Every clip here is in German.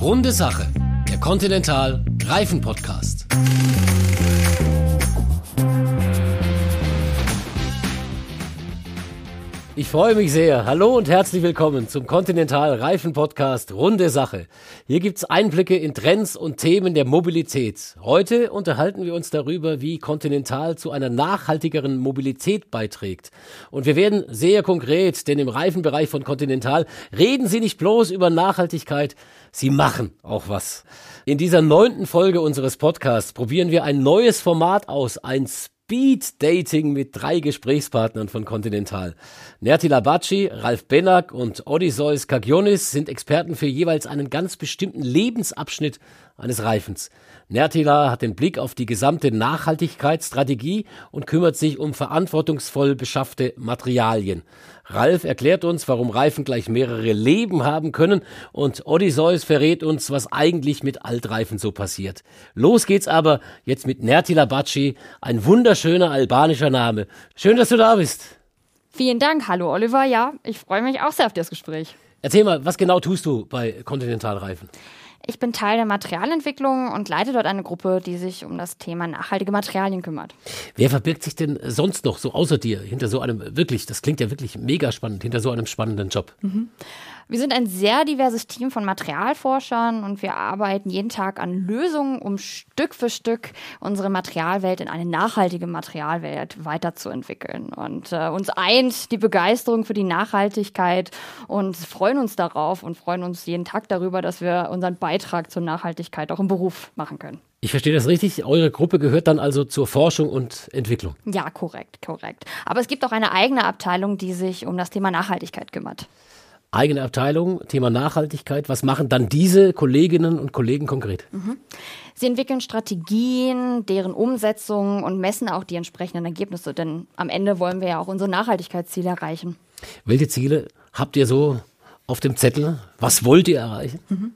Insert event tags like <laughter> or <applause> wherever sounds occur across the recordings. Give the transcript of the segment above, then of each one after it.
Runde Sache, der Continental Reifen Podcast. Ich freue mich sehr. Hallo und herzlich willkommen zum Continental Reifen Podcast Runde Sache. Hier gibt's Einblicke in Trends und Themen der Mobilität. Heute unterhalten wir uns darüber, wie Continental zu einer nachhaltigeren Mobilität beiträgt. Und wir werden sehr konkret, denn im Reifenbereich von Continental reden Sie nicht bloß über Nachhaltigkeit, Sie machen auch was. In dieser neunten Folge unseres Podcasts probieren wir ein neues Format aus, ein Speed Dating mit drei Gesprächspartnern von Continental. Nerti Labaci, Ralf Benak und Odysseus Kagionis sind Experten für jeweils einen ganz bestimmten Lebensabschnitt eines Reifens. Nertila hat den Blick auf die gesamte Nachhaltigkeitsstrategie und kümmert sich um verantwortungsvoll beschaffte Materialien. Ralf erklärt uns, warum Reifen gleich mehrere Leben haben können und Odysseus verrät uns, was eigentlich mit Altreifen so passiert. Los geht's aber jetzt mit Nertila Baci, ein wunderschöner albanischer Name. Schön, dass du da bist. Vielen Dank. Hallo Oliver. Ja, ich freue mich auch sehr auf das Gespräch. Erzähl mal, was genau tust du bei Continental Reifen? Ich bin Teil der Materialentwicklung und leite dort eine Gruppe, die sich um das Thema nachhaltige Materialien kümmert. Wer verbirgt sich denn sonst noch so außer dir hinter so einem wirklich, das klingt ja wirklich mega spannend, hinter so einem spannenden Job? Mhm. Wir sind ein sehr diverses Team von Materialforschern und wir arbeiten jeden Tag an Lösungen, um Stück für Stück unsere Materialwelt in eine nachhaltige Materialwelt weiterzuentwickeln. Und äh, uns eint die Begeisterung für die Nachhaltigkeit und freuen uns darauf und freuen uns jeden Tag darüber, dass wir unseren Beitrag zur Nachhaltigkeit auch im Beruf machen können. Ich verstehe das richtig. Eure Gruppe gehört dann also zur Forschung und Entwicklung. Ja, korrekt, korrekt. Aber es gibt auch eine eigene Abteilung, die sich um das Thema Nachhaltigkeit kümmert eigene Abteilung, Thema Nachhaltigkeit. Was machen dann diese Kolleginnen und Kollegen konkret? Mhm. Sie entwickeln Strategien, deren Umsetzung und messen auch die entsprechenden Ergebnisse, denn am Ende wollen wir ja auch unsere Nachhaltigkeitsziele erreichen. Welche Ziele habt ihr so auf dem Zettel? Was wollt ihr erreichen? Mhm.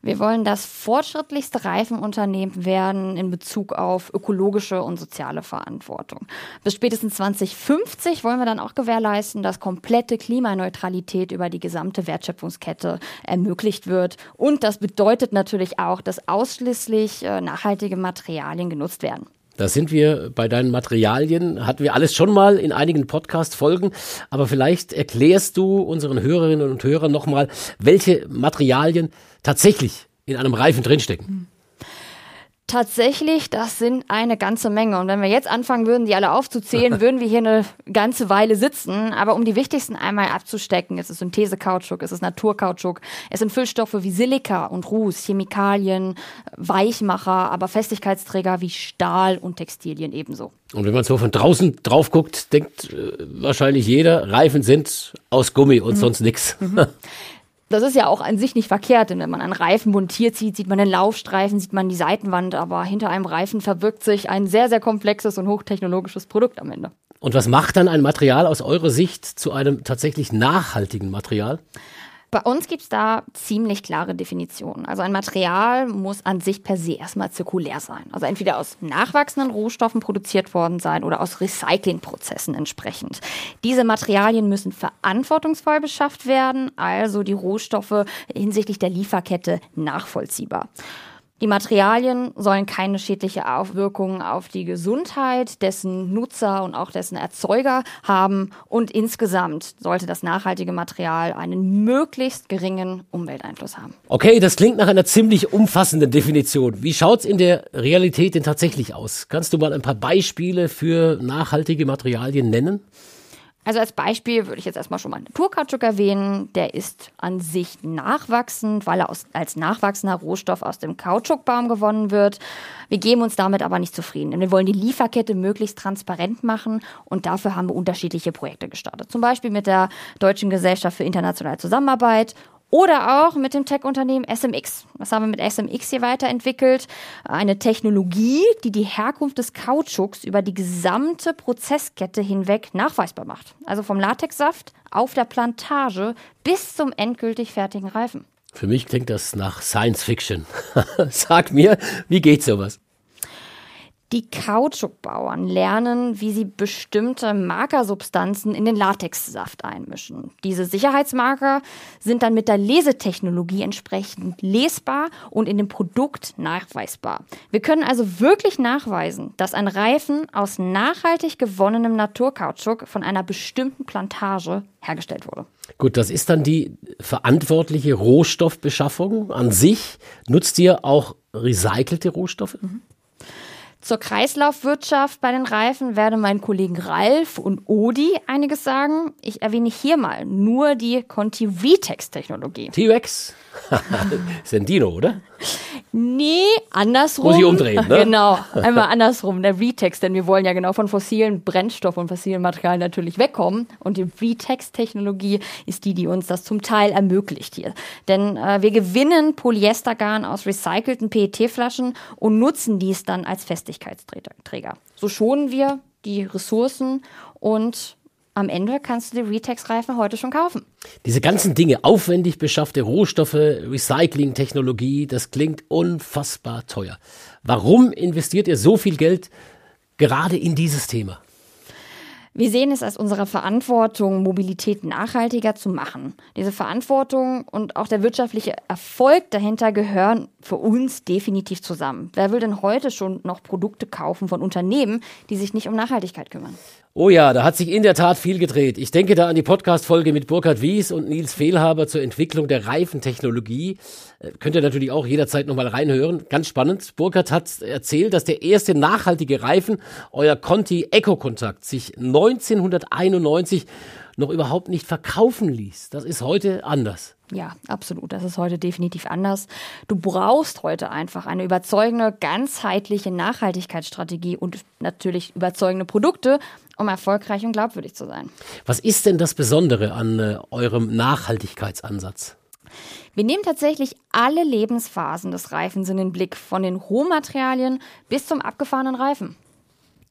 Wir wollen das fortschrittlichste Reifenunternehmen werden in Bezug auf ökologische und soziale Verantwortung. Bis spätestens 2050 wollen wir dann auch gewährleisten, dass komplette Klimaneutralität über die gesamte Wertschöpfungskette ermöglicht wird. Und das bedeutet natürlich auch, dass ausschließlich äh, nachhaltige Materialien genutzt werden. Da sind wir bei deinen Materialien, hatten wir alles schon mal in einigen Podcast-Folgen, aber vielleicht erklärst du unseren Hörerinnen und Hörern nochmal, welche Materialien tatsächlich in einem Reifen drinstecken. Tatsächlich, das sind eine ganze Menge. Und wenn wir jetzt anfangen würden, die alle aufzuzählen, <laughs> würden wir hier eine ganze Weile sitzen. Aber um die wichtigsten einmal abzustecken, es ist Synthese-Kautschuk, es ist Naturkautschuk, es sind Füllstoffe wie Silika und Ruß, Chemikalien, Weichmacher, aber Festigkeitsträger wie Stahl und Textilien ebenso. Und wenn man so von draußen drauf guckt, denkt äh, wahrscheinlich jeder, Reifen sind aus Gummi und mhm. sonst nichts. Mhm. <laughs> Das ist ja auch an sich nicht verkehrt, denn wenn man einen Reifen montiert sieht, sieht man den Laufstreifen, sieht man die Seitenwand, aber hinter einem Reifen verbirgt sich ein sehr, sehr komplexes und hochtechnologisches Produkt am Ende. Und was macht dann ein Material aus eurer Sicht zu einem tatsächlich nachhaltigen Material? Bei uns gibt es da ziemlich klare Definitionen. Also ein Material muss an sich per se erstmal zirkulär sein. Also entweder aus nachwachsenden Rohstoffen produziert worden sein oder aus Recyclingprozessen entsprechend. Diese Materialien müssen verantwortungsvoll beschafft werden, also die Rohstoffe hinsichtlich der Lieferkette nachvollziehbar. Die Materialien sollen keine schädliche Auswirkungen auf die Gesundheit dessen Nutzer und auch dessen Erzeuger haben und insgesamt sollte das nachhaltige Material einen möglichst geringen Umwelteinfluss haben. Okay, das klingt nach einer ziemlich umfassenden Definition. Wie schaut's in der Realität denn tatsächlich aus? Kannst du mal ein paar Beispiele für nachhaltige Materialien nennen? Also als Beispiel würde ich jetzt erstmal schon mal Naturkautschuk erwähnen. Der ist an sich nachwachsend, weil er aus, als nachwachsender Rohstoff aus dem Kautschukbaum gewonnen wird. Wir geben uns damit aber nicht zufrieden, denn wir wollen die Lieferkette möglichst transparent machen und dafür haben wir unterschiedliche Projekte gestartet. Zum Beispiel mit der Deutschen Gesellschaft für internationale Zusammenarbeit oder auch mit dem Tech-Unternehmen SMX. Was haben wir mit SMX hier weiterentwickelt? Eine Technologie, die die Herkunft des Kautschuks über die gesamte Prozesskette hinweg nachweisbar macht. Also vom Latexsaft auf der Plantage bis zum endgültig fertigen Reifen. Für mich klingt das nach Science Fiction. <laughs> Sag mir, wie geht sowas? Die Kautschukbauern lernen, wie sie bestimmte Markersubstanzen in den Latexsaft einmischen. Diese Sicherheitsmarker sind dann mit der Lesetechnologie entsprechend lesbar und in dem Produkt nachweisbar. Wir können also wirklich nachweisen, dass ein Reifen aus nachhaltig gewonnenem Naturkautschuk von einer bestimmten Plantage hergestellt wurde. Gut, das ist dann die verantwortliche Rohstoffbeschaffung an sich. Nutzt ihr auch recycelte Rohstoffe? Mhm. Zur Kreislaufwirtschaft bei den Reifen werden mein Kollegen Ralf und Odi einiges sagen. Ich erwähne hier mal nur die Conti VTEX-Technologie. T-Rex? <laughs> ist ein Dino, oder? Nee, andersrum. Muss ich umdrehen, ne? Genau, einmal andersrum, der VTEX, denn wir wollen ja genau von fossilen Brennstoffen und fossilen Materialien natürlich wegkommen. Und die VTEX-Technologie ist die, die uns das zum Teil ermöglicht hier. Denn äh, wir gewinnen Polyestergarn aus recycelten PET-Flaschen und nutzen dies dann als Festigkeitsträger. So schonen wir die Ressourcen und am Ende kannst du die Retex-Reifen heute schon kaufen. Diese ganzen Dinge, aufwendig beschaffte Rohstoffe, Recycling-Technologie, das klingt unfassbar teuer. Warum investiert ihr so viel Geld gerade in dieses Thema? Wir sehen es als unsere Verantwortung, Mobilität nachhaltiger zu machen. Diese Verantwortung und auch der wirtschaftliche Erfolg dahinter gehören für uns definitiv zusammen. Wer will denn heute schon noch Produkte kaufen von Unternehmen, die sich nicht um Nachhaltigkeit kümmern? Oh ja, da hat sich in der Tat viel gedreht. Ich denke da an die Podcast-Folge mit Burkhard Wies und Nils Fehlhaber zur Entwicklung der Reifentechnologie. Äh, könnt ihr natürlich auch jederzeit nochmal reinhören. Ganz spannend. Burkhard hat erzählt, dass der erste nachhaltige Reifen, euer Conti Eco Kontakt, sich 1991 noch überhaupt nicht verkaufen ließ. Das ist heute anders. Ja, absolut. Das ist heute definitiv anders. Du brauchst heute einfach eine überzeugende, ganzheitliche Nachhaltigkeitsstrategie und natürlich überzeugende Produkte, um erfolgreich und glaubwürdig zu sein. Was ist denn das Besondere an äh, eurem Nachhaltigkeitsansatz? Wir nehmen tatsächlich alle Lebensphasen des Reifens in den Blick, von den Rohmaterialien bis zum abgefahrenen Reifen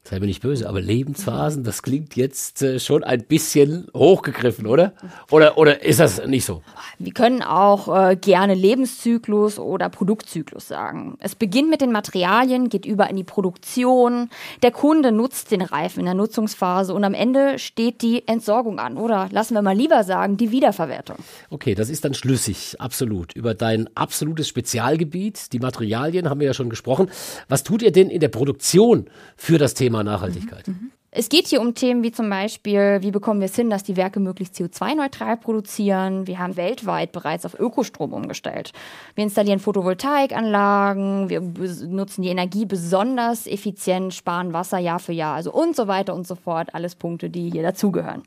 sei mir nicht böse, aber Lebensphasen, das klingt jetzt äh, schon ein bisschen hochgegriffen, oder? Oder, oder ist das nicht so? Wir können auch äh, gerne Lebenszyklus oder Produktzyklus sagen. Es beginnt mit den Materialien, geht über in die Produktion. Der Kunde nutzt den Reifen in der Nutzungsphase und am Ende steht die Entsorgung an. Oder lassen wir mal lieber sagen, die Wiederverwertung. Okay, das ist dann schlüssig, absolut. Über dein absolutes Spezialgebiet, die Materialien, haben wir ja schon gesprochen. Was tut ihr denn in der Produktion für das Thema Nachhaltigkeit? Mhm. Mhm. Es geht hier um Themen wie zum Beispiel, wie bekommen wir es hin, dass die Werke möglichst CO2-neutral produzieren. Wir haben weltweit bereits auf Ökostrom umgestellt. Wir installieren Photovoltaikanlagen, wir nutzen die Energie besonders effizient, sparen Wasser Jahr für Jahr, also und so weiter und so fort. Alles Punkte, die hier dazugehören.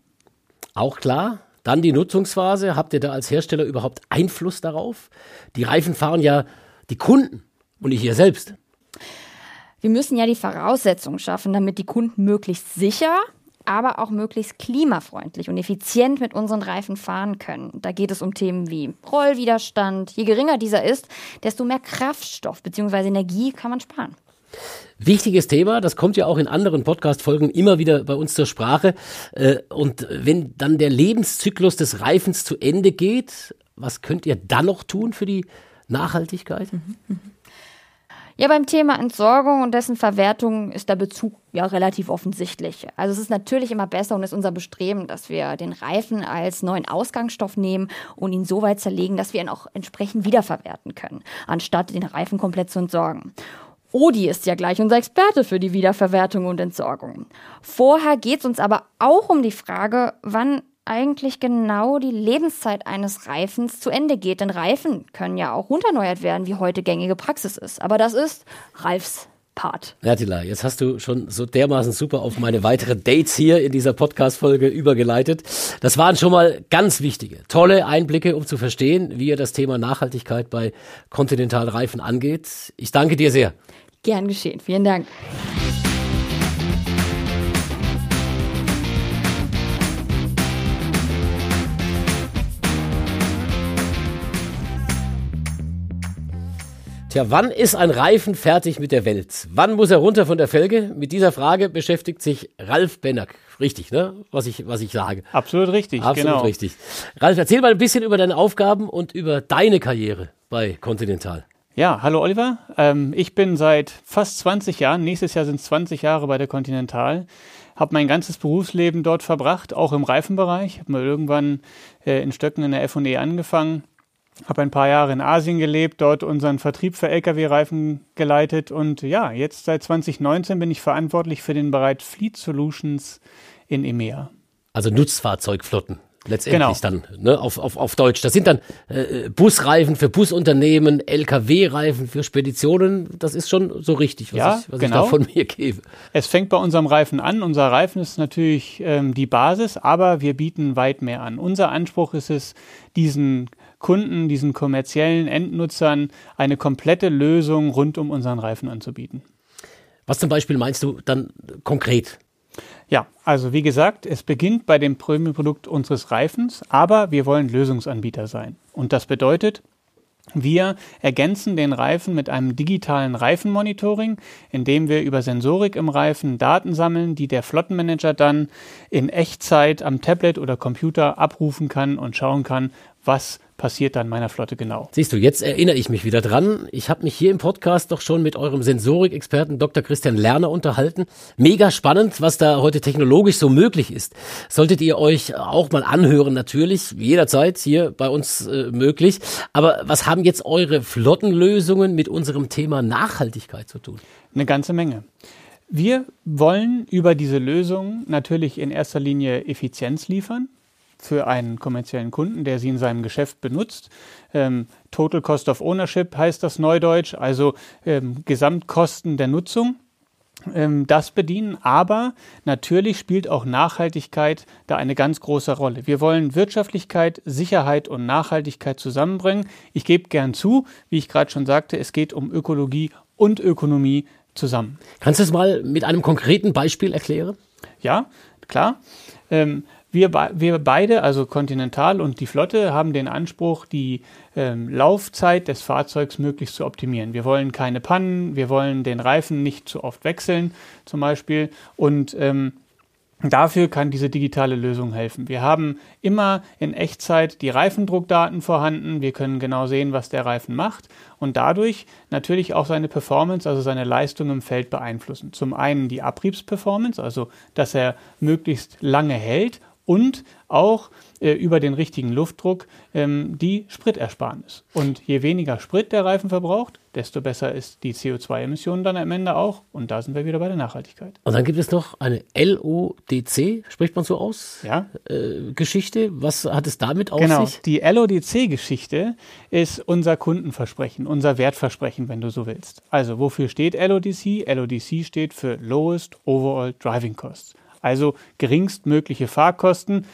Auch klar. Dann die Nutzungsphase. Habt ihr da als Hersteller überhaupt Einfluss darauf? Die Reifen fahren ja die Kunden und nicht ihr selbst. Wir müssen ja die Voraussetzungen schaffen, damit die Kunden möglichst sicher, aber auch möglichst klimafreundlich und effizient mit unseren Reifen fahren können. Da geht es um Themen wie Rollwiderstand. Je geringer dieser ist, desto mehr Kraftstoff bzw. Energie kann man sparen. Wichtiges Thema, das kommt ja auch in anderen Podcast-Folgen immer wieder bei uns zur Sprache. Äh, und wenn dann der Lebenszyklus des Reifens zu Ende geht, was könnt ihr dann noch tun für die Nachhaltigkeit? Mhm, mh. Ja, beim Thema Entsorgung und dessen Verwertung ist der Bezug ja relativ offensichtlich. Also es ist natürlich immer besser und ist unser Bestreben, dass wir den Reifen als neuen Ausgangsstoff nehmen und ihn so weit zerlegen, dass wir ihn auch entsprechend wiederverwerten können, anstatt den Reifen komplett zu entsorgen. Odi ist ja gleich unser Experte für die Wiederverwertung und Entsorgung. Vorher geht es uns aber auch um die Frage, wann eigentlich genau die Lebenszeit eines Reifens zu Ende geht. Denn Reifen können ja auch runterneuert werden, wie heute gängige Praxis ist. Aber das ist Ralfs Part. Nertila, jetzt hast du schon so dermaßen super auf meine weiteren Dates hier in dieser Podcast-Folge übergeleitet. Das waren schon mal ganz wichtige, tolle Einblicke, um zu verstehen, wie ihr das Thema Nachhaltigkeit bei Continental Reifen angeht. Ich danke dir sehr. Gern geschehen. Vielen Dank. Tja, wann ist ein Reifen fertig mit der Welt? Wann muss er runter von der Felge? Mit dieser Frage beschäftigt sich Ralf Bennack. Richtig, ne? Was ich, was ich sage. Absolut richtig, Absolut genau. richtig. Ralf, erzähl mal ein bisschen über deine Aufgaben und über deine Karriere bei Continental. Ja, hallo Oliver. Ähm, ich bin seit fast 20 Jahren, nächstes Jahr sind es 20 Jahre bei der Continental, habe mein ganzes Berufsleben dort verbracht, auch im Reifenbereich. Habe mal irgendwann äh, in Stöcken in der F&E angefangen, habe ein paar Jahre in Asien gelebt, dort unseren Vertrieb für Lkw-Reifen geleitet und ja, jetzt seit 2019 bin ich verantwortlich für den Bereich Fleet Solutions in EMEA. Also Nutzfahrzeugflotten letztendlich genau. dann ne, auf, auf, auf Deutsch. Das sind dann äh, Busreifen für Busunternehmen, Lkw-Reifen für Speditionen. Das ist schon so richtig, was, ja, ich, was genau. ich da von mir gebe. Es fängt bei unserem Reifen an. Unser Reifen ist natürlich ähm, die Basis, aber wir bieten weit mehr an. Unser Anspruch ist es, diesen Kunden, diesen kommerziellen Endnutzern eine komplette Lösung rund um unseren Reifen anzubieten. Was zum Beispiel meinst du dann konkret? Ja, also wie gesagt, es beginnt bei dem Premium-Produkt unseres Reifens, aber wir wollen Lösungsanbieter sein. Und das bedeutet, wir ergänzen den Reifen mit einem digitalen Reifenmonitoring, indem wir über Sensorik im Reifen Daten sammeln, die der Flottenmanager dann in Echtzeit am Tablet oder Computer abrufen kann und schauen kann, was passiert dann meiner Flotte genau. Siehst du, jetzt erinnere ich mich wieder dran. Ich habe mich hier im Podcast doch schon mit eurem Sensorikexperten Dr. Christian Lerner unterhalten. Mega spannend, was da heute technologisch so möglich ist. Solltet ihr euch auch mal anhören, natürlich, jederzeit hier bei uns äh, möglich. Aber was haben jetzt eure Flottenlösungen mit unserem Thema Nachhaltigkeit zu tun? Eine ganze Menge. Wir wollen über diese Lösung natürlich in erster Linie Effizienz liefern für einen kommerziellen Kunden, der sie in seinem Geschäft benutzt. Ähm, Total Cost of Ownership heißt das neudeutsch, also ähm, Gesamtkosten der Nutzung. Ähm, das bedienen, aber natürlich spielt auch Nachhaltigkeit da eine ganz große Rolle. Wir wollen Wirtschaftlichkeit, Sicherheit und Nachhaltigkeit zusammenbringen. Ich gebe gern zu, wie ich gerade schon sagte, es geht um Ökologie und Ökonomie zusammen. Kannst du es mal mit einem konkreten Beispiel erklären? Ja, klar. Ähm, wir, wir beide, also Continental und die Flotte, haben den Anspruch, die ähm, Laufzeit des Fahrzeugs möglichst zu optimieren. Wir wollen keine Pannen, wir wollen den Reifen nicht zu oft wechseln, zum Beispiel. Und ähm, Dafür kann diese digitale Lösung helfen. Wir haben immer in Echtzeit die Reifendruckdaten vorhanden. Wir können genau sehen, was der Reifen macht und dadurch natürlich auch seine Performance, also seine Leistung im Feld beeinflussen. Zum einen die Abriebsperformance, also dass er möglichst lange hält und auch äh, über den richtigen Luftdruck ähm, die Spritersparnis. Und je weniger Sprit der Reifen verbraucht, desto besser ist die CO2-Emission dann am Ende auch. Und da sind wir wieder bei der Nachhaltigkeit. Und dann gibt es noch eine LODC, spricht man so aus? Ja. Äh, Geschichte. Was hat es damit auf genau. sich? Die LODC-Geschichte ist unser Kundenversprechen, unser Wertversprechen, wenn du so willst. Also, wofür steht LODC? LODC steht für Lowest Overall Driving Costs also geringstmögliche Fahrkosten.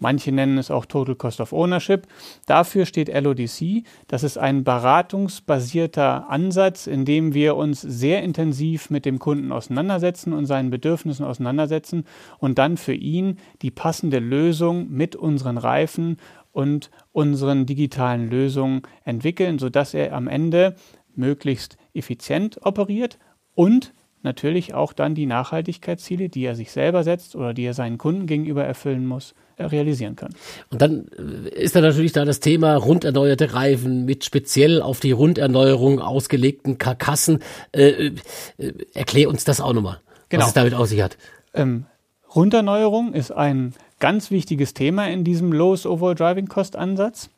Manche nennen es auch Total Cost of Ownership. Dafür steht LODC. Das ist ein beratungsbasierter Ansatz, in dem wir uns sehr intensiv mit dem Kunden auseinandersetzen und seinen Bedürfnissen auseinandersetzen und dann für ihn die passende Lösung mit unseren Reifen und unseren digitalen Lösungen entwickeln, sodass er am Ende möglichst effizient operiert und natürlich auch dann die Nachhaltigkeitsziele, die er sich selber setzt oder die er seinen Kunden gegenüber erfüllen muss, äh, realisieren kann. Und dann äh, ist da natürlich da das Thema runderneuerte Reifen mit speziell auf die Runderneuerung ausgelegten Karkassen. Äh, äh, erklär uns das auch nochmal, genau. was es damit aus sich hat. Ähm, Runderneuerung ist ein ganz wichtiges Thema in diesem Lowest Overall Driving Cost Ansatz.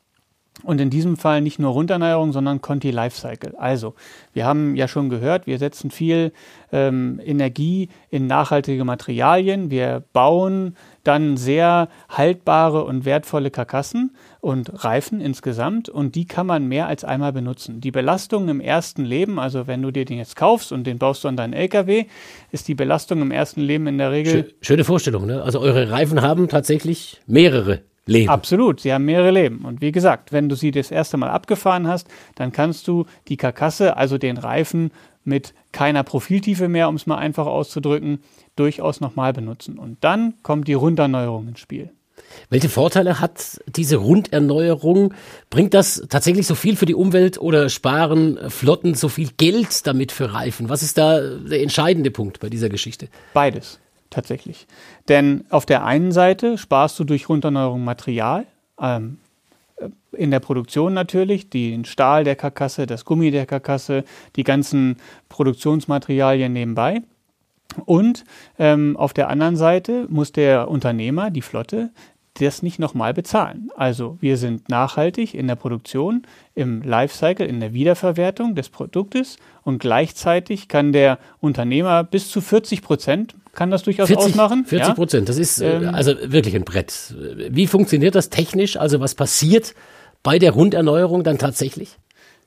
Und in diesem Fall nicht nur Runderneuerung, sondern Conti Lifecycle. Also, wir haben ja schon gehört, wir setzen viel ähm, Energie in nachhaltige Materialien. Wir bauen dann sehr haltbare und wertvolle Karkassen und Reifen insgesamt und die kann man mehr als einmal benutzen. Die Belastung im ersten Leben, also wenn du dir den jetzt kaufst und den baust du an deinen LKW, ist die Belastung im ersten Leben in der Regel. Schöne Vorstellung, ne? Also eure Reifen haben tatsächlich mehrere Leben. Absolut, sie haben mehrere Leben. Und wie gesagt, wenn du sie das erste Mal abgefahren hast, dann kannst du die Karkasse, also den Reifen mit keiner Profiltiefe mehr, um es mal einfach auszudrücken, durchaus nochmal benutzen. Und dann kommt die Runderneuerung ins Spiel. Welche Vorteile hat diese Runderneuerung? Bringt das tatsächlich so viel für die Umwelt oder sparen Flotten so viel Geld damit für Reifen? Was ist da der entscheidende Punkt bei dieser Geschichte? Beides tatsächlich. Denn auf der einen Seite sparst du durch Runderneuerung Material. Ähm, in der Produktion natürlich, den Stahl der Karkasse, das Gummi der Karkasse, die ganzen Produktionsmaterialien nebenbei. Und ähm, auf der anderen Seite muss der Unternehmer, die Flotte, das nicht nochmal bezahlen. Also wir sind nachhaltig in der Produktion, im Lifecycle, in der Wiederverwertung des Produktes und gleichzeitig kann der Unternehmer bis zu 40 Prozent kann das durchaus 40, ausmachen. 40 Prozent, ja? das ist äh, ähm, also wirklich ein Brett. Wie funktioniert das technisch? Also was passiert bei der Runderneuerung dann tatsächlich?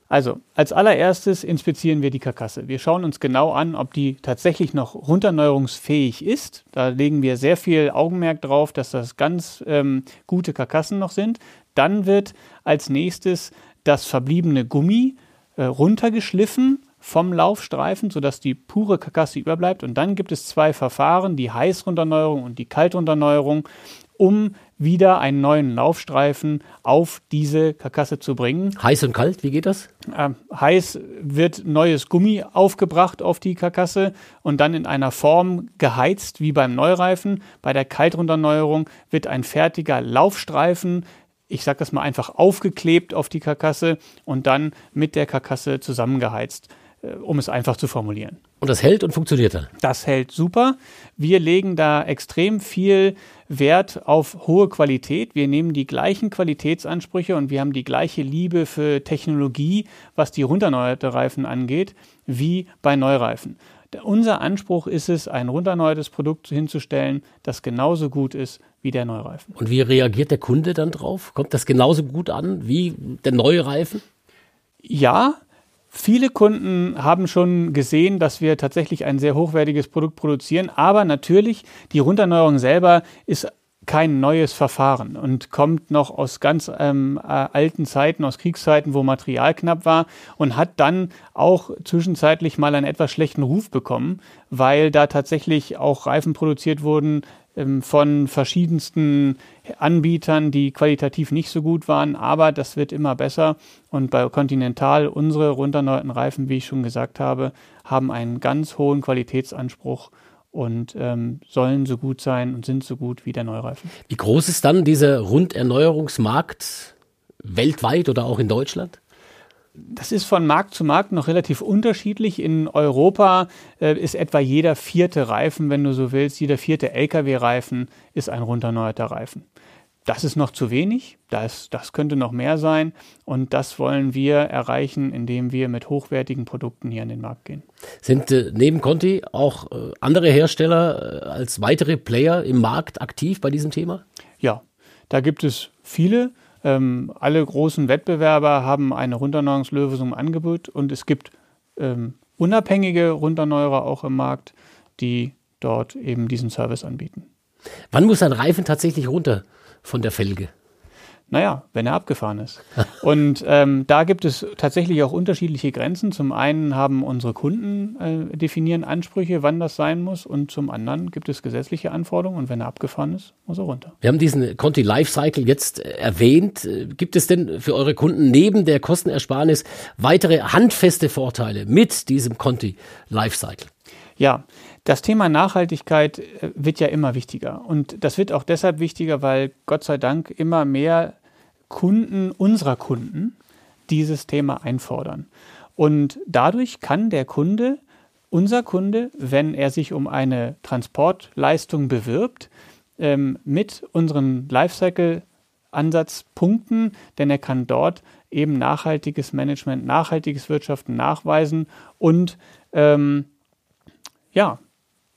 Also, als allererstes inspizieren wir die Karkasse. Wir schauen uns genau an, ob die tatsächlich noch runderneuerungsfähig ist. Da legen wir sehr viel Augenmerk drauf, dass das ganz ähm, gute Karkassen noch sind. Dann wird als nächstes das verbliebene Gummi äh, runtergeschliffen vom Laufstreifen, sodass die pure Karkasse überbleibt. Und dann gibt es zwei Verfahren, die Heißrunderneuerung und die Kaltrunderneuerung, um wieder einen neuen Laufstreifen auf diese Karkasse zu bringen. Heiß und kalt, wie geht das? Ähm, heiß wird neues Gummi aufgebracht auf die Karkasse und dann in einer Form geheizt wie beim Neureifen. Bei der Kaltrunderneuerung wird ein fertiger Laufstreifen ich sage das mal einfach aufgeklebt auf die Karkasse und dann mit der Karkasse zusammengeheizt, um es einfach zu formulieren. Und das hält und funktioniert dann? Das hält super. Wir legen da extrem viel Wert auf hohe Qualität. Wir nehmen die gleichen Qualitätsansprüche und wir haben die gleiche Liebe für Technologie, was die runterneuerte Reifen angeht, wie bei Neureifen. Unser Anspruch ist es, ein runterneuertes Produkt hinzustellen, das genauso gut ist wie der Neureifen. Und wie reagiert der Kunde dann drauf? Kommt das genauso gut an wie der neue Reifen? Ja, Viele Kunden haben schon gesehen, dass wir tatsächlich ein sehr hochwertiges Produkt produzieren, aber natürlich, die Runderneuerung selber ist kein neues Verfahren und kommt noch aus ganz ähm, äh, alten Zeiten, aus Kriegszeiten, wo Material knapp war und hat dann auch zwischenzeitlich mal einen etwas schlechten Ruf bekommen, weil da tatsächlich auch Reifen produziert wurden, von verschiedensten Anbietern, die qualitativ nicht so gut waren, aber das wird immer besser. Und bei Continental, unsere runterneuten Reifen, wie ich schon gesagt habe, haben einen ganz hohen Qualitätsanspruch und ähm, sollen so gut sein und sind so gut wie der Neureifen. Wie groß ist dann dieser Runderneuerungsmarkt weltweit oder auch in Deutschland? Das ist von Markt zu Markt noch relativ unterschiedlich. In Europa äh, ist etwa jeder vierte Reifen, wenn du so willst, jeder vierte Lkw-Reifen ist ein runterneuerter Reifen. Das ist noch zu wenig, das, das könnte noch mehr sein und das wollen wir erreichen, indem wir mit hochwertigen Produkten hier an den Markt gehen. Sind äh, neben Conti auch äh, andere Hersteller äh, als weitere Player im Markt aktiv bei diesem Thema? Ja, da gibt es viele. Ähm, alle großen Wettbewerber haben eine Runterneuerungslösung im Angebot und es gibt ähm, unabhängige Runterneuerer auch im Markt, die dort eben diesen Service anbieten. Wann muss ein Reifen tatsächlich runter von der Felge? Naja, wenn er abgefahren ist. <laughs> Und ähm, da gibt es tatsächlich auch unterschiedliche Grenzen. Zum einen haben unsere Kunden äh, definieren Ansprüche, wann das sein muss, und zum anderen gibt es gesetzliche Anforderungen und wenn er abgefahren ist, muss er runter. Wir haben diesen Conti Lifecycle jetzt äh, erwähnt. Gibt es denn für eure Kunden neben der Kostenersparnis weitere handfeste Vorteile mit diesem Conti Lifecycle? Ja, das Thema Nachhaltigkeit äh, wird ja immer wichtiger. Und das wird auch deshalb wichtiger, weil Gott sei Dank immer mehr Kunden unserer Kunden dieses Thema einfordern. Und dadurch kann der Kunde, unser Kunde, wenn er sich um eine Transportleistung bewirbt, ähm, mit unseren Lifecycle-Ansatzpunkten, denn er kann dort eben nachhaltiges Management, nachhaltiges Wirtschaften nachweisen und ähm, ja,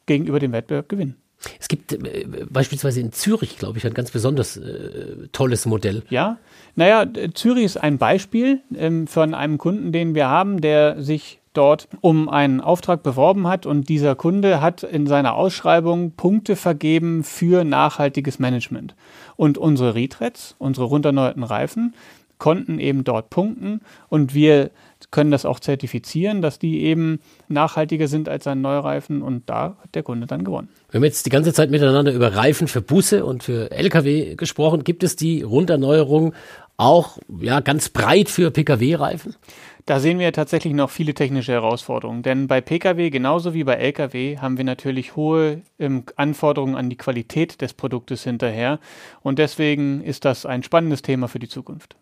gegenüber dem Wettbewerb gewinnen. Es gibt äh, beispielsweise in Zürich, glaube ich, ein ganz besonders äh, tolles Modell. Ja, naja, Zürich ist ein Beispiel ähm, von einem Kunden, den wir haben, der sich dort um einen Auftrag beworben hat und dieser Kunde hat in seiner Ausschreibung Punkte vergeben für nachhaltiges Management. Und unsere Retreads, unsere runterneuerten Reifen, konnten eben dort punkten und wir können das auch zertifizieren, dass die eben nachhaltiger sind als ein Neureifen und da hat der Kunde dann gewonnen. Wir haben jetzt die ganze Zeit miteinander über Reifen für Busse und für Lkw gesprochen. Gibt es die Runderneuerung auch ja, ganz breit für Pkw-Reifen? Da sehen wir tatsächlich noch viele technische Herausforderungen, denn bei Pkw genauso wie bei Lkw haben wir natürlich hohe ähm, Anforderungen an die Qualität des Produktes hinterher und deswegen ist das ein spannendes Thema für die Zukunft.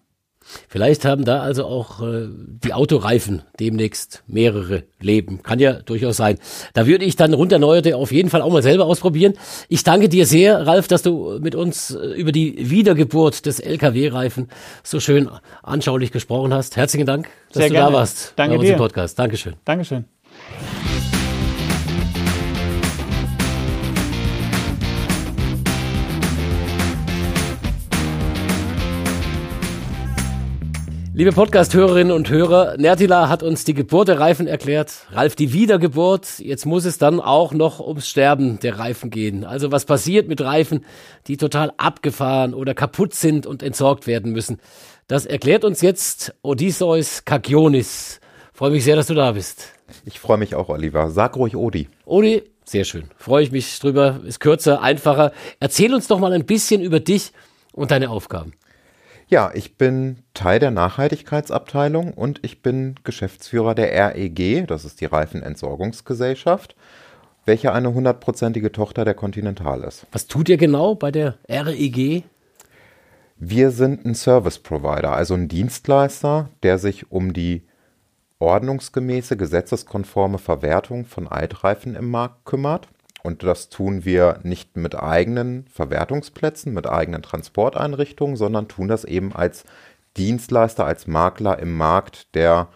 Vielleicht haben da also auch äh, die Autoreifen demnächst mehrere Leben. Kann ja durchaus sein. Da würde ich dann runterneuerte auf jeden Fall auch mal selber ausprobieren. Ich danke dir sehr, Ralf, dass du mit uns äh, über die Wiedergeburt des LKW-Reifen so schön anschaulich gesprochen hast. Herzlichen Dank, dass Sehr du gerne. da warst Danke bei uns im dir. Podcast. Dankeschön. Dankeschön. Liebe Podcast-Hörerinnen und Hörer, Nertila hat uns die Geburt der Reifen erklärt, Ralf die Wiedergeburt. Jetzt muss es dann auch noch ums Sterben der Reifen gehen. Also was passiert mit Reifen, die total abgefahren oder kaputt sind und entsorgt werden müssen. Das erklärt uns jetzt Odysseus Kakionis. Freue mich sehr, dass du da bist. Ich freue mich auch, Oliver. Sag ruhig Odi. Odi, sehr schön. Freue ich mich drüber. Ist kürzer, einfacher. Erzähl uns doch mal ein bisschen über dich und deine Aufgaben. Ja, ich bin Teil der Nachhaltigkeitsabteilung und ich bin Geschäftsführer der REG, das ist die Reifenentsorgungsgesellschaft, welche eine hundertprozentige Tochter der Continental ist. Was tut ihr genau bei der REG? Wir sind ein Service Provider, also ein Dienstleister, der sich um die ordnungsgemäße, gesetzeskonforme Verwertung von Altreifen im Markt kümmert. Und das tun wir nicht mit eigenen Verwertungsplätzen, mit eigenen Transporteinrichtungen, sondern tun das eben als Dienstleister, als Makler im Markt, der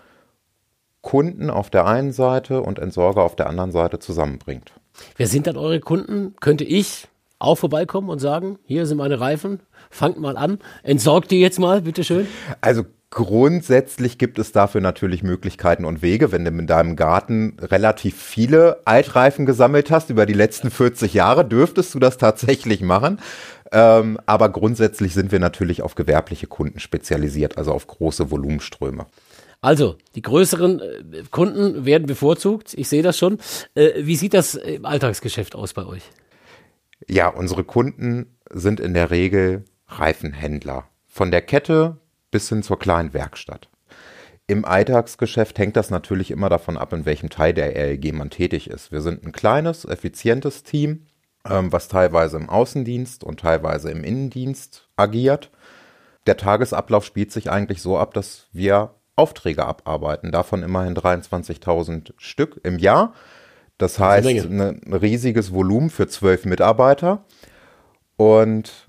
Kunden auf der einen Seite und Entsorger auf der anderen Seite zusammenbringt. Wer sind dann eure Kunden? Könnte ich auch vorbeikommen und sagen, hier sind meine Reifen, fangt mal an, entsorgt die jetzt mal, bitteschön. Also grundsätzlich gibt es dafür natürlich Möglichkeiten und Wege. Wenn du in deinem Garten relativ viele Altreifen gesammelt hast über die letzten 40 Jahre, dürftest du das tatsächlich machen. Ähm, aber grundsätzlich sind wir natürlich auf gewerbliche Kunden spezialisiert, also auf große Volumenströme. Also, die größeren äh, Kunden werden bevorzugt, ich sehe das schon. Äh, wie sieht das im Alltagsgeschäft aus bei euch? Ja, unsere Kunden sind in der Regel Reifenhändler. Von der Kette bis hin zur kleinen Werkstatt. Im Alltagsgeschäft hängt das natürlich immer davon ab, in welchem Teil der RLG man tätig ist. Wir sind ein kleines, effizientes Team, ähm, was teilweise im Außendienst und teilweise im Innendienst agiert. Der Tagesablauf spielt sich eigentlich so ab, dass wir Aufträge abarbeiten, davon immerhin 23.000 Stück im Jahr. Das heißt, ein riesiges Volumen für zwölf Mitarbeiter. Und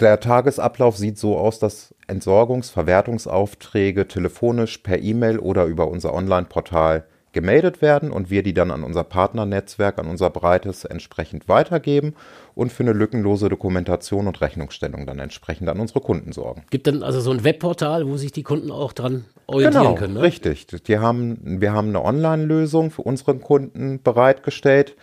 der Tagesablauf sieht so aus, dass Entsorgungs-, Verwertungsaufträge telefonisch, per E-Mail oder über unser Online-Portal gemeldet werden und wir die dann an unser Partnernetzwerk, an unser breites entsprechend weitergeben und für eine lückenlose Dokumentation und Rechnungsstellung dann entsprechend an unsere Kunden sorgen. Gibt dann also so ein Webportal, wo sich die Kunden auch dran orientieren können? Ne? Genau, richtig. Die haben, wir haben eine Online-Lösung für unsere Kunden bereitgestellt.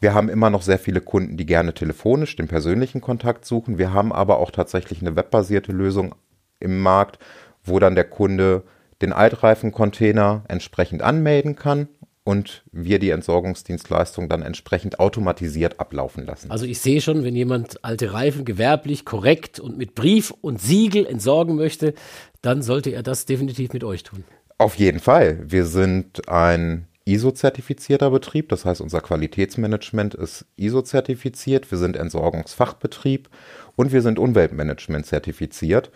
Wir haben immer noch sehr viele Kunden, die gerne telefonisch den persönlichen Kontakt suchen. Wir haben aber auch tatsächlich eine webbasierte Lösung im Markt, wo dann der Kunde den Altreifencontainer entsprechend anmelden kann und wir die Entsorgungsdienstleistung dann entsprechend automatisiert ablaufen lassen. Also ich sehe schon, wenn jemand alte Reifen gewerblich, korrekt und mit Brief und Siegel entsorgen möchte, dann sollte er das definitiv mit euch tun. Auf jeden Fall. Wir sind ein ISO-zertifizierter Betrieb, das heißt, unser Qualitätsmanagement ist ISO-zertifiziert. Wir sind Entsorgungsfachbetrieb und wir sind Umweltmanagement zertifiziert.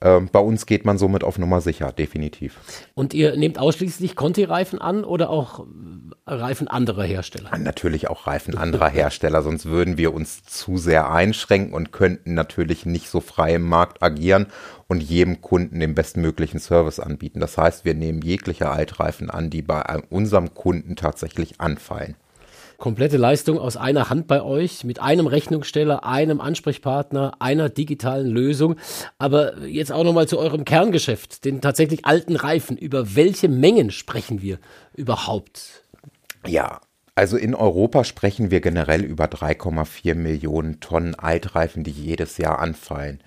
Ähm, bei uns geht man somit auf Nummer sicher, definitiv. Und ihr nehmt ausschließlich Conti-Reifen an oder auch Reifen anderer Hersteller? Natürlich auch Reifen anderer Hersteller, sonst würden wir uns zu sehr einschränken und könnten natürlich nicht so frei im Markt agieren und jedem Kunden den bestmöglichen Service anbieten. Das heißt, wir nehmen jegliche Altreifen an, die bei unserem Kunden tatsächlich anfallen. Komplette Leistung aus einer Hand bei euch, mit einem Rechnungssteller, einem Ansprechpartner, einer digitalen Lösung. Aber jetzt auch nochmal zu eurem Kerngeschäft, den tatsächlich alten Reifen. Über welche Mengen sprechen wir überhaupt? Ja, also in Europa sprechen wir generell über 3,4 Millionen Tonnen Altreifen, die jedes Jahr anfallen.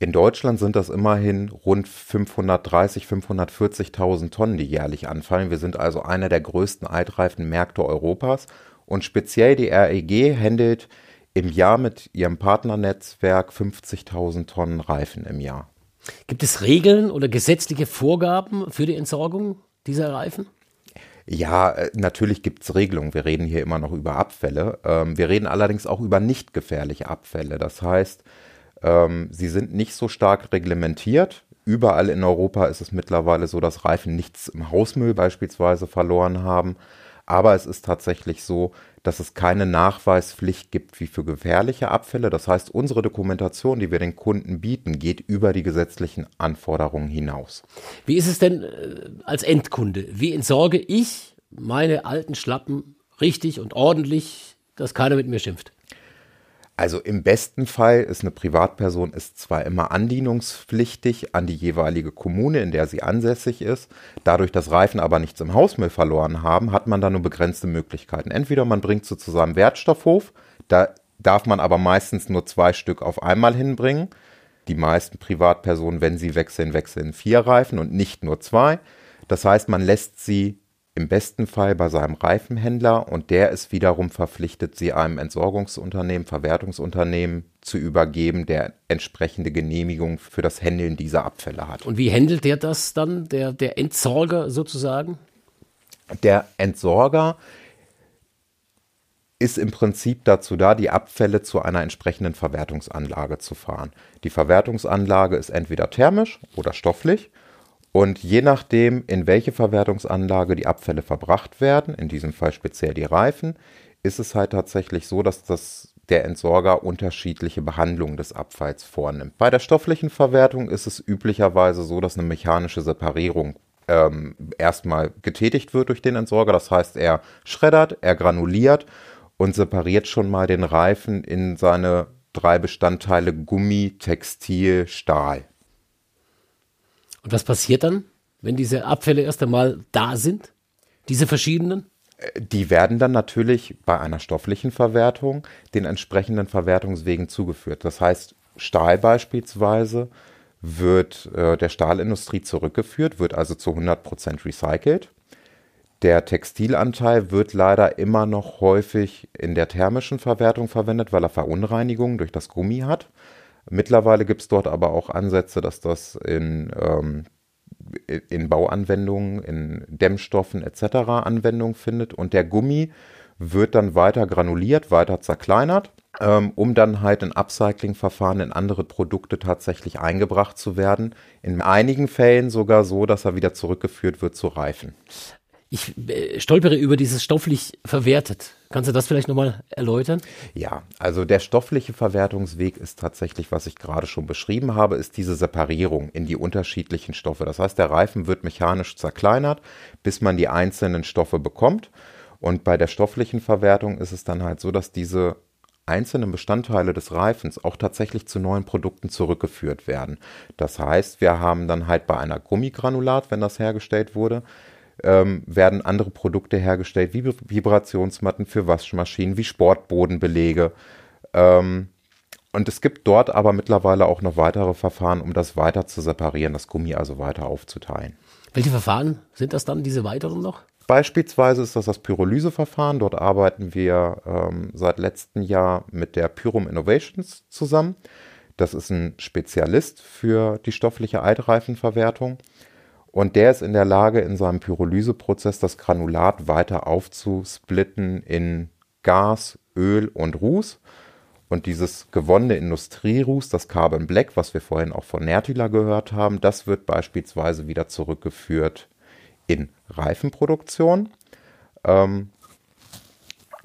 In Deutschland sind das immerhin rund 530, 540.000 Tonnen, die jährlich anfallen. Wir sind also einer der größten Altreifenmärkte Europas und speziell die REG handelt im Jahr mit ihrem Partnernetzwerk 50.000 Tonnen Reifen im Jahr. Gibt es Regeln oder gesetzliche Vorgaben für die Entsorgung dieser Reifen? Ja, äh, natürlich gibt es Regelungen. Wir reden hier immer noch über Abfälle. Ähm, wir reden allerdings auch über nicht gefährliche Abfälle. Das heißt, ähm, sie sind nicht so stark reglementiert überall in Europa ist es mittlerweile so, dass Reifen nichts im Hausmüll beispielsweise verloren haben. Aber es ist tatsächlich so, dass es keine Nachweispflicht gibt wie für gefährliche Abfälle. Das heißt, unsere Dokumentation, die wir den Kunden bieten, geht über die gesetzlichen Anforderungen hinaus. Wie ist es denn äh, als Endkunde? Wie entsorge ich meine alten Schlappen richtig und ordentlich, dass keiner mit mir schimpft? Also im besten Fall ist eine Privatperson ist zwar immer andienungspflichtig an die jeweilige Kommune, in der sie ansässig ist. Dadurch, dass Reifen aber nichts im Hausmüll verloren haben, hat man da nur begrenzte Möglichkeiten. Entweder man bringt sie zu seinem Wertstoffhof, da darf man aber meistens nur zwei Stück auf einmal hinbringen. Die meisten Privatpersonen, wenn sie wechseln, wechseln vier Reifen und nicht nur zwei. Das heißt, man lässt sie im besten Fall bei seinem Reifenhändler und der ist wiederum verpflichtet, sie einem Entsorgungsunternehmen, Verwertungsunternehmen zu übergeben, der entsprechende Genehmigung für das Händeln dieser Abfälle hat. Und wie handelt der das dann, der, der Entsorger sozusagen? Der Entsorger ist im Prinzip dazu da, die Abfälle zu einer entsprechenden Verwertungsanlage zu fahren. Die Verwertungsanlage ist entweder thermisch oder stofflich und je nachdem, in welche Verwertungsanlage die Abfälle verbracht werden, in diesem Fall speziell die Reifen, ist es halt tatsächlich so, dass das der Entsorger unterschiedliche Behandlungen des Abfalls vornimmt. Bei der stofflichen Verwertung ist es üblicherweise so, dass eine mechanische Separierung ähm, erstmal getätigt wird durch den Entsorger. Das heißt, er schreddert, er granuliert und separiert schon mal den Reifen in seine drei Bestandteile Gummi, Textil, Stahl. Und was passiert dann, wenn diese Abfälle erst einmal da sind? Diese verschiedenen? Die werden dann natürlich bei einer stofflichen Verwertung den entsprechenden Verwertungswegen zugeführt. Das heißt, Stahl beispielsweise wird äh, der Stahlindustrie zurückgeführt, wird also zu 100% recycelt. Der Textilanteil wird leider immer noch häufig in der thermischen Verwertung verwendet, weil er Verunreinigungen durch das Gummi hat. Mittlerweile gibt es dort aber auch Ansätze, dass das in, ähm, in Bauanwendungen, in Dämmstoffen etc. Anwendung findet und der Gummi wird dann weiter granuliert, weiter zerkleinert, ähm, um dann halt in Upcycling-Verfahren in andere Produkte tatsächlich eingebracht zu werden. In einigen Fällen sogar so, dass er wieder zurückgeführt wird zu Reifen ich äh, stolpere über dieses stofflich verwertet. Kannst du das vielleicht nochmal erläutern? Ja, also der stoffliche Verwertungsweg ist tatsächlich, was ich gerade schon beschrieben habe, ist diese Separierung in die unterschiedlichen Stoffe. Das heißt, der Reifen wird mechanisch zerkleinert, bis man die einzelnen Stoffe bekommt. Und bei der stofflichen Verwertung ist es dann halt so, dass diese einzelnen Bestandteile des Reifens auch tatsächlich zu neuen Produkten zurückgeführt werden. Das heißt, wir haben dann halt bei einer Gummigranulat, wenn das hergestellt wurde, ähm, werden andere Produkte hergestellt, wie Vibrationsmatten für Waschmaschinen, wie Sportbodenbelege. Ähm, und es gibt dort aber mittlerweile auch noch weitere Verfahren, um das weiter zu separieren, das Gummi also weiter aufzuteilen. Welche Verfahren sind das dann, diese weiteren noch? Beispielsweise ist das das Pyrolyseverfahren. Dort arbeiten wir ähm, seit letztem Jahr mit der Pyrum Innovations zusammen. Das ist ein Spezialist für die stoffliche Altreifenverwertung. Und der ist in der Lage, in seinem Pyrolyseprozess das Granulat weiter aufzusplitten in Gas, Öl und Ruß. Und dieses gewonnene Industrieruß, das Carbon Black, was wir vorhin auch von Nertila gehört haben, das wird beispielsweise wieder zurückgeführt in Reifenproduktion. Ähm,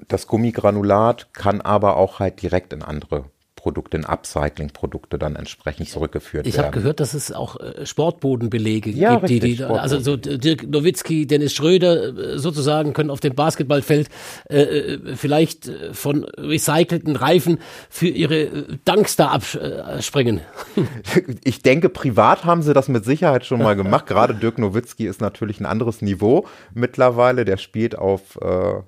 das Gummigranulat kann aber auch halt direkt in andere Produkte, in Upcycling-Produkte dann entsprechend zurückgeführt ich werden. Ich habe gehört, dass es auch äh, Sportbodenbelege ja, gibt, richtig, die, die also so Dirk Nowitzki, Dennis Schröder äh, sozusagen können auf dem Basketballfeld äh, äh vielleicht von recycelten Reifen für ihre Dunks da abspringen. <laughs> Ich denke, privat haben sie das mit Sicherheit schon mal gemacht. Gerade Dirk Nowitzki ist natürlich ein anderes Niveau mittlerweile. Der spielt auf äh,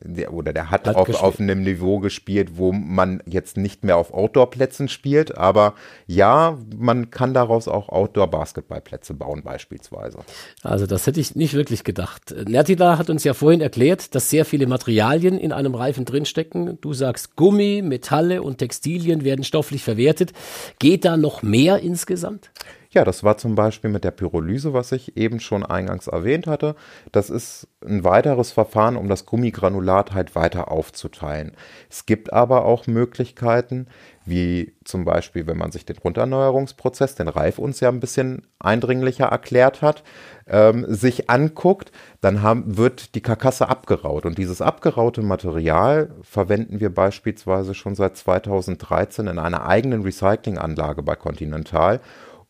der, oder der hat, hat auf, auf einem Niveau gespielt, wo man jetzt nicht mehr auf Outdoor-Plätzen spielt, aber ja, man kann daraus auch Outdoor-Basketballplätze bauen beispielsweise. Also das hätte ich nicht wirklich gedacht. Nertila hat uns ja vorhin erklärt, dass sehr viele Materialien in einem Reifen drinstecken. Du sagst, Gummi, Metalle und Textilien werden stofflich verwertet. Geht da noch mehr insgesamt? Ja, das war zum Beispiel mit der Pyrolyse, was ich eben schon eingangs erwähnt hatte. Das ist ein weiteres Verfahren, um das Gummigranulat halt weiter aufzuteilen. Es gibt aber auch Möglichkeiten, wie zum Beispiel, wenn man sich den Runderneuerungsprozess, den Reif uns ja ein bisschen eindringlicher erklärt hat, ähm, sich anguckt, dann haben, wird die Karkasse abgeraut. Und dieses abgeraute Material verwenden wir beispielsweise schon seit 2013 in einer eigenen Recyclinganlage bei Continental,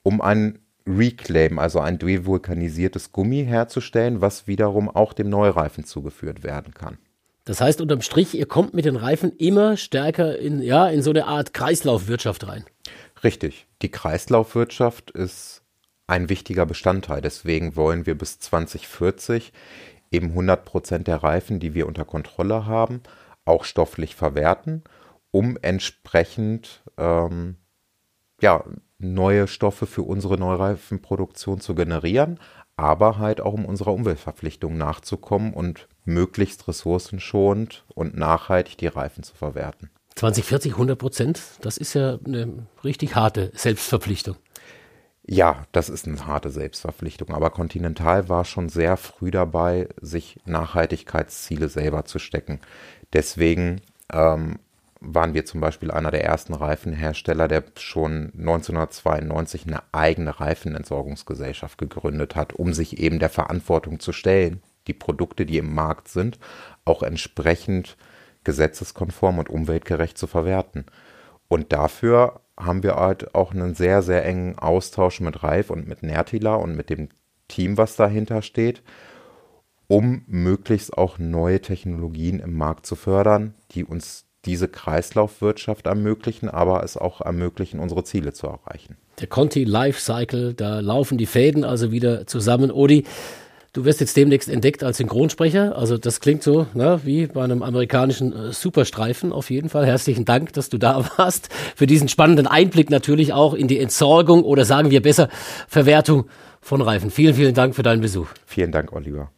um ein Reclaim, also ein devulkanisiertes Gummi herzustellen, was wiederum auch dem Neureifen zugeführt werden kann. Das heißt unterm Strich, ihr kommt mit den Reifen immer stärker in, ja, in so eine Art Kreislaufwirtschaft rein. Richtig. Die Kreislaufwirtschaft ist ein wichtiger Bestandteil. Deswegen wollen wir bis 2040 eben 100 Prozent der Reifen, die wir unter Kontrolle haben, auch stofflich verwerten, um entsprechend ähm, ja, neue Stoffe für unsere Neureifenproduktion zu generieren, aber halt auch um unserer Umweltverpflichtung nachzukommen und möglichst ressourcenschonend und nachhaltig die Reifen zu verwerten. 2040 100 Prozent, das ist ja eine richtig harte Selbstverpflichtung. Ja, das ist eine harte Selbstverpflichtung, aber Continental war schon sehr früh dabei, sich Nachhaltigkeitsziele selber zu stecken. Deswegen ähm, waren wir zum Beispiel einer der ersten Reifenhersteller, der schon 1992 eine eigene Reifenentsorgungsgesellschaft gegründet hat, um sich eben der Verantwortung zu stellen, die Produkte, die im Markt sind, auch entsprechend gesetzeskonform und umweltgerecht zu verwerten. Und dafür haben wir halt auch einen sehr, sehr engen Austausch mit Reif und mit Nertila und mit dem Team, was dahinter steht, um möglichst auch neue Technologien im Markt zu fördern, die uns diese Kreislaufwirtschaft ermöglichen, aber es auch ermöglichen, unsere Ziele zu erreichen. Der Conti Life Cycle, da laufen die Fäden also wieder zusammen. Odi, Du wirst jetzt demnächst entdeckt als Synchronsprecher. Also das klingt so ne, wie bei einem amerikanischen äh, Superstreifen auf jeden Fall. Herzlichen Dank, dass du da <laughs> warst. Für diesen spannenden Einblick natürlich auch in die Entsorgung oder sagen wir besser Verwertung von Reifen. Vielen, vielen Dank für deinen Besuch. Vielen Dank, Oliver.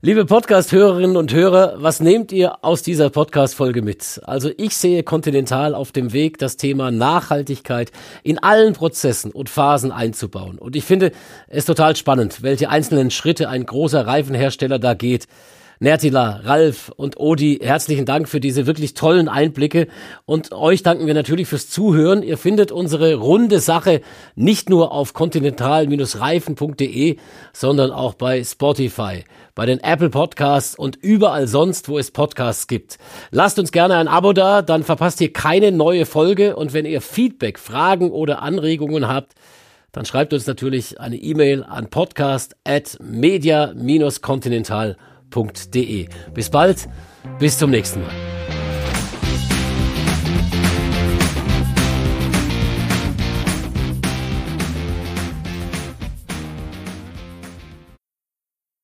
Liebe Podcast-Hörerinnen und Hörer, was nehmt ihr aus dieser Podcast-Folge mit? Also ich sehe Continental auf dem Weg, das Thema Nachhaltigkeit in allen Prozessen und Phasen einzubauen. Und ich finde es total spannend, welche einzelnen Schritte ein großer Reifenhersteller da geht. Nertila, Ralf und Odi, herzlichen Dank für diese wirklich tollen Einblicke und euch danken wir natürlich fürs Zuhören. Ihr findet unsere runde Sache nicht nur auf continental-reifen.de, sondern auch bei Spotify, bei den Apple Podcasts und überall sonst, wo es Podcasts gibt. Lasst uns gerne ein Abo da, dann verpasst ihr keine neue Folge und wenn ihr Feedback, Fragen oder Anregungen habt, dann schreibt uns natürlich eine E-Mail an podcast at media-continental.de. Bis bald, bis zum nächsten Mal.